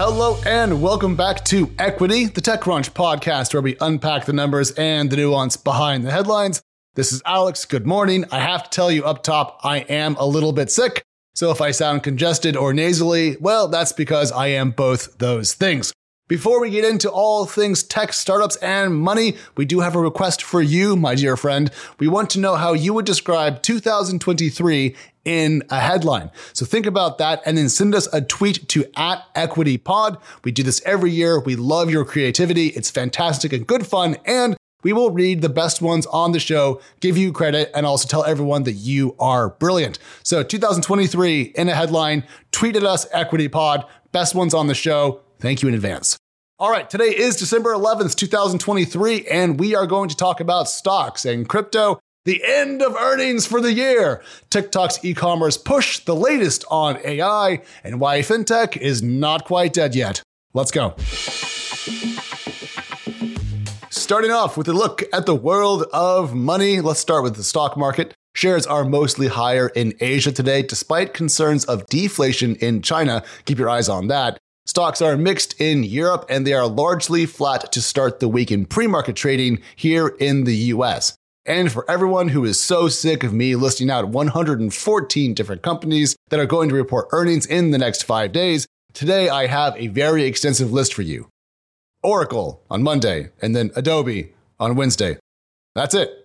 Hello and welcome back to Equity, the TechCrunch podcast, where we unpack the numbers and the nuance behind the headlines. This is Alex. Good morning. I have to tell you up top, I am a little bit sick. So if I sound congested or nasally, well, that's because I am both those things. Before we get into all things tech, startups, and money, we do have a request for you, my dear friend. We want to know how you would describe 2023 in a headline. So think about that and then send us a tweet to at equitypod. We do this every year. We love your creativity. It's fantastic and good fun. And we will read the best ones on the show, give you credit, and also tell everyone that you are brilliant. So 2023 in a headline, tweet at us, EquityPod, best ones on the show. Thank you in advance. All right, today is December 11th, 2023, and we are going to talk about stocks and crypto, the end of earnings for the year, TikTok's e commerce push, the latest on AI, and why fintech is not quite dead yet. Let's go. Starting off with a look at the world of money, let's start with the stock market. Shares are mostly higher in Asia today, despite concerns of deflation in China. Keep your eyes on that. Stocks are mixed in Europe and they are largely flat to start the week in pre market trading here in the US. And for everyone who is so sick of me listing out 114 different companies that are going to report earnings in the next five days, today I have a very extensive list for you. Oracle on Monday, and then Adobe on Wednesday. That's it.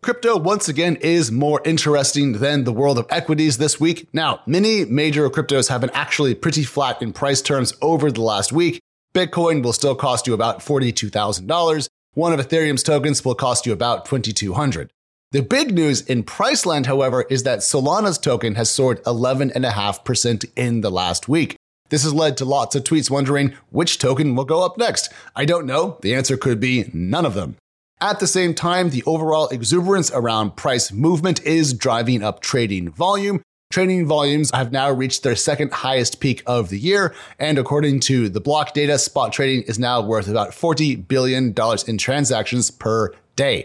Crypto, once again, is more interesting than the world of equities this week. Now, many major cryptos have been actually pretty flat in price terms over the last week. Bitcoin will still cost you about $42,000. One of Ethereum's tokens will cost you about 2200 The big news in Priceland, however, is that Solana's token has soared 11.5% in the last week. This has led to lots of tweets wondering which token will go up next. I don't know. The answer could be none of them. At the same time, the overall exuberance around price movement is driving up trading volume. Trading volumes have now reached their second highest peak of the year, and according to the block data, spot trading is now worth about $40 billion in transactions per day.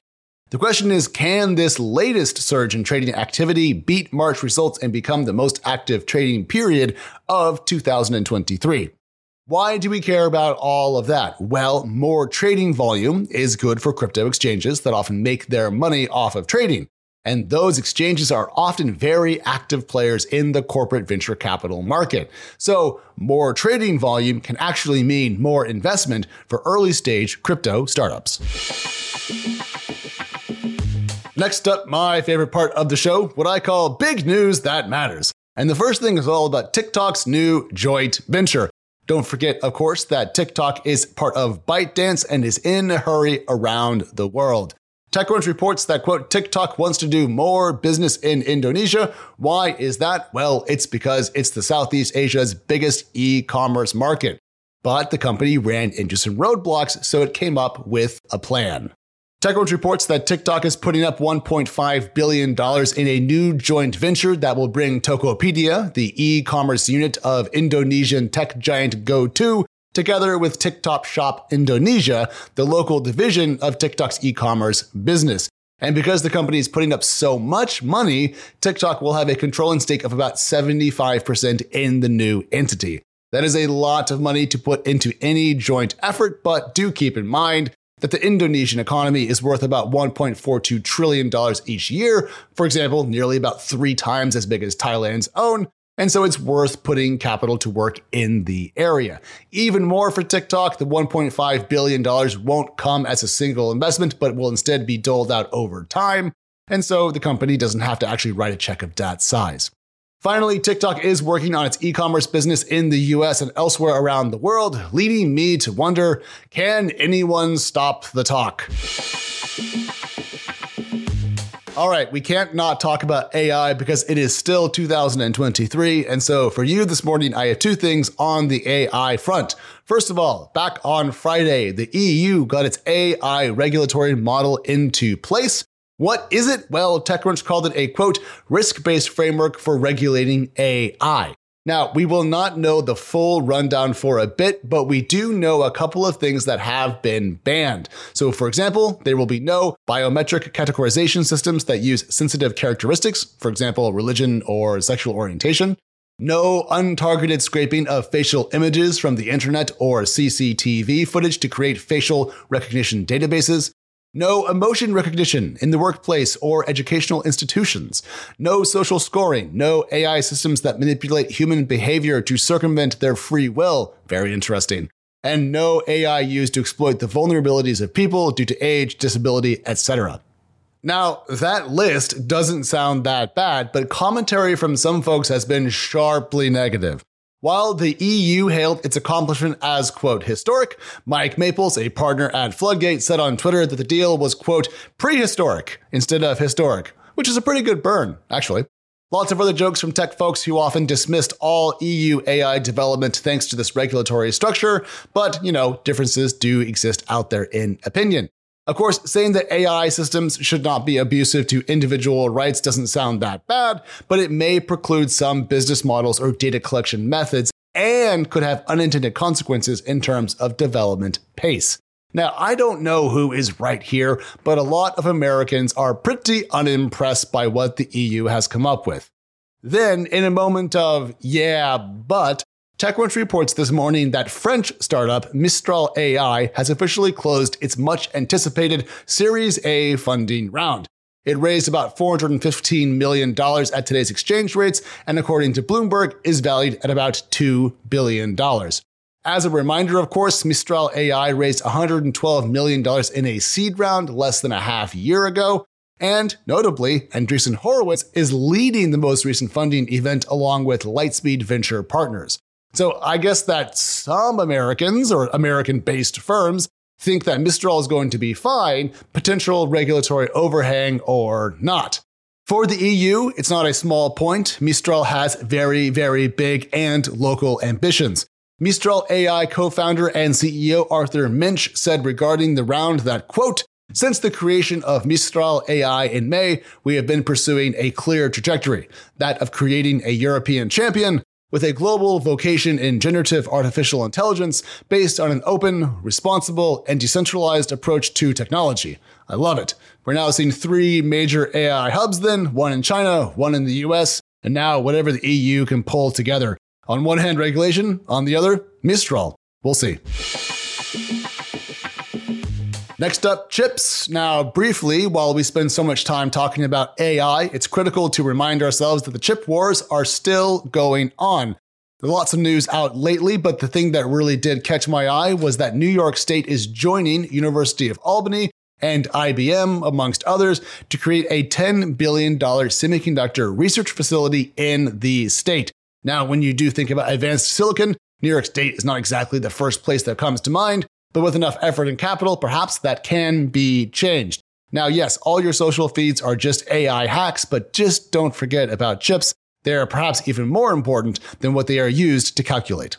The question is can this latest surge in trading activity beat March results and become the most active trading period of 2023? Why do we care about all of that? Well, more trading volume is good for crypto exchanges that often make their money off of trading. And those exchanges are often very active players in the corporate venture capital market. So, more trading volume can actually mean more investment for early stage crypto startups. Next up, my favorite part of the show, what I call big news that matters. And the first thing is all about TikTok's new joint venture. Don't forget, of course, that TikTok is part of ByteDance and is in a hurry around the world. TechCrunch reports that, quote, TikTok wants to do more business in Indonesia. Why is that? Well, it's because it's the Southeast Asia's biggest e commerce market. But the company ran into some roadblocks, so it came up with a plan. TechCrunch reports that TikTok is putting up $1.5 billion in a new joint venture that will bring Tokopedia, the e-commerce unit of Indonesian tech giant GoTo, together with TikTok Shop Indonesia, the local division of TikTok's e-commerce business. And because the company is putting up so much money, TikTok will have a controlling stake of about 75% in the new entity. That is a lot of money to put into any joint effort, but do keep in mind that the Indonesian economy is worth about $1.42 trillion each year. For example, nearly about three times as big as Thailand's own. And so it's worth putting capital to work in the area. Even more for TikTok, the $1.5 billion won't come as a single investment, but will instead be doled out over time. And so the company doesn't have to actually write a check of that size. Finally, TikTok is working on its e commerce business in the US and elsewhere around the world, leading me to wonder can anyone stop the talk? All right, we can't not talk about AI because it is still 2023. And so for you this morning, I have two things on the AI front. First of all, back on Friday, the EU got its AI regulatory model into place. What is it? Well, TechCrunch called it a quote, risk based framework for regulating AI. Now, we will not know the full rundown for a bit, but we do know a couple of things that have been banned. So, for example, there will be no biometric categorization systems that use sensitive characteristics, for example, religion or sexual orientation. no untargeted scraping of facial images from the internet or CCTV footage to create facial recognition databases, no emotion recognition in the workplace or educational institutions. No social scoring. No AI systems that manipulate human behavior to circumvent their free will. Very interesting. And no AI used to exploit the vulnerabilities of people due to age, disability, etc. Now, that list doesn't sound that bad, but commentary from some folks has been sharply negative. While the EU hailed its accomplishment as, quote, historic, Mike Maples, a partner at Floodgate, said on Twitter that the deal was, quote, prehistoric instead of historic, which is a pretty good burn, actually. Lots of other jokes from tech folks who often dismissed all EU AI development thanks to this regulatory structure, but, you know, differences do exist out there in opinion. Of course, saying that AI systems should not be abusive to individual rights doesn't sound that bad, but it may preclude some business models or data collection methods and could have unintended consequences in terms of development pace. Now, I don't know who is right here, but a lot of Americans are pretty unimpressed by what the EU has come up with. Then, in a moment of, yeah, but, TechCrunch reports this morning that French startup Mistral AI has officially closed its much anticipated Series A funding round. It raised about $415 million at today's exchange rates, and according to Bloomberg, is valued at about $2 billion. As a reminder, of course, Mistral AI raised $112 million in a seed round less than a half year ago. And notably, Andreessen Horowitz is leading the most recent funding event along with Lightspeed Venture Partners. So I guess that some Americans or American based firms think that Mistral is going to be fine, potential regulatory overhang or not. For the EU, it's not a small point. Mistral has very, very big and local ambitions. Mistral AI co-founder and CEO Arthur Mensch said regarding the round that, quote, since the creation of Mistral AI in May, we have been pursuing a clear trajectory, that of creating a European champion with a global vocation in generative artificial intelligence based on an open, responsible, and decentralized approach to technology. I love it. We're now seeing three major AI hubs then, one in China, one in the US, and now whatever the EU can pull together. On one hand, regulation, on the other, Mistral. We'll see. Next up, chips. Now, briefly, while we spend so much time talking about AI, it's critical to remind ourselves that the chip wars are still going on. There's lots of news out lately, but the thing that really did catch my eye was that New York State is joining University of Albany and IBM, amongst others, to create a $10 billion semiconductor research facility in the state. Now, when you do think about advanced silicon, New York State is not exactly the first place that comes to mind, but with enough effort and capital, perhaps that can be changed. Now, yes, all your social feeds are just AI hacks, but just don't forget about chips. They are perhaps even more important than what they are used to calculate.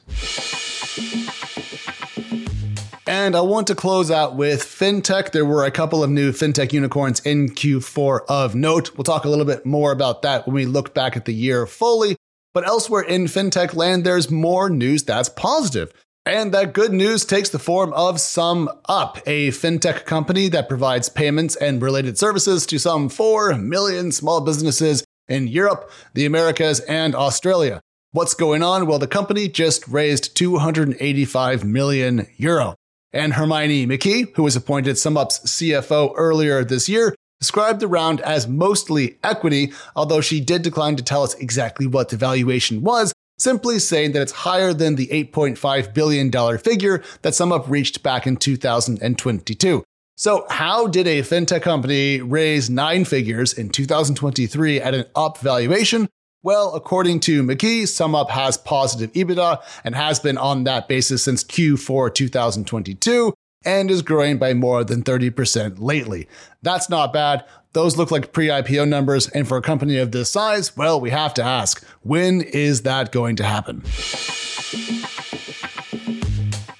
And I want to close out with fintech. There were a couple of new fintech unicorns in Q4 of note. We'll talk a little bit more about that when we look back at the year fully. But elsewhere in fintech land, there's more news that's positive. And that good news takes the form of SumUp, a fintech company that provides payments and related services to some 4 million small businesses in Europe, the Americas, and Australia. What's going on? Well, the company just raised 285 million euro. And Hermione McKee, who was appointed SumUp's CFO earlier this year, described the round as mostly equity, although she did decline to tell us exactly what the valuation was, simply saying that it's higher than the $8.5 billion figure that SumUp reached back in 2022. So, how did a fintech company raise nine figures in 2023 at an up valuation? Well, according to McKee, SumUp has positive EBITDA and has been on that basis since Q4 2022 and is growing by more than 30% lately. That's not bad. Those look like pre IPO numbers. And for a company of this size, well, we have to ask when is that going to happen?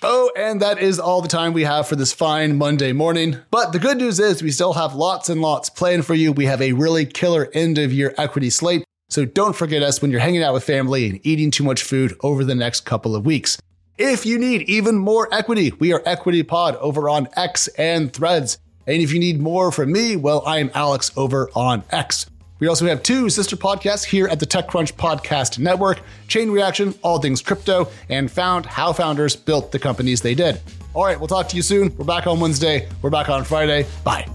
Oh, and that is all the time we have for this fine Monday morning. But the good news is we still have lots and lots planned for you. We have a really killer end of year equity slate. So don't forget us when you're hanging out with family and eating too much food over the next couple of weeks. If you need even more equity, we are Equity Pod over on X and Threads. And if you need more from me, well, I am Alex over on X. We also have two sister podcasts here at the TechCrunch Podcast Network Chain Reaction, All Things Crypto, and Found How Founders Built the Companies They Did. All right, we'll talk to you soon. We're back on Wednesday. We're back on Friday. Bye.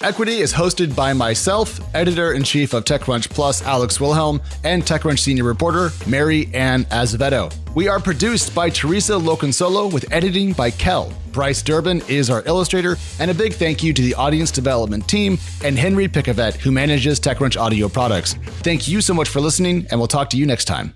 Equity is hosted by myself, editor in chief of TechCrunch Plus, Alex Wilhelm, and TechCrunch senior reporter, Mary Ann Azevedo. We are produced by Theresa Loconsolo with editing by Kell. Bryce Durbin is our illustrator, and a big thank you to the audience development team and Henry Picavet, who manages TechCrunch audio products. Thank you so much for listening, and we'll talk to you next time.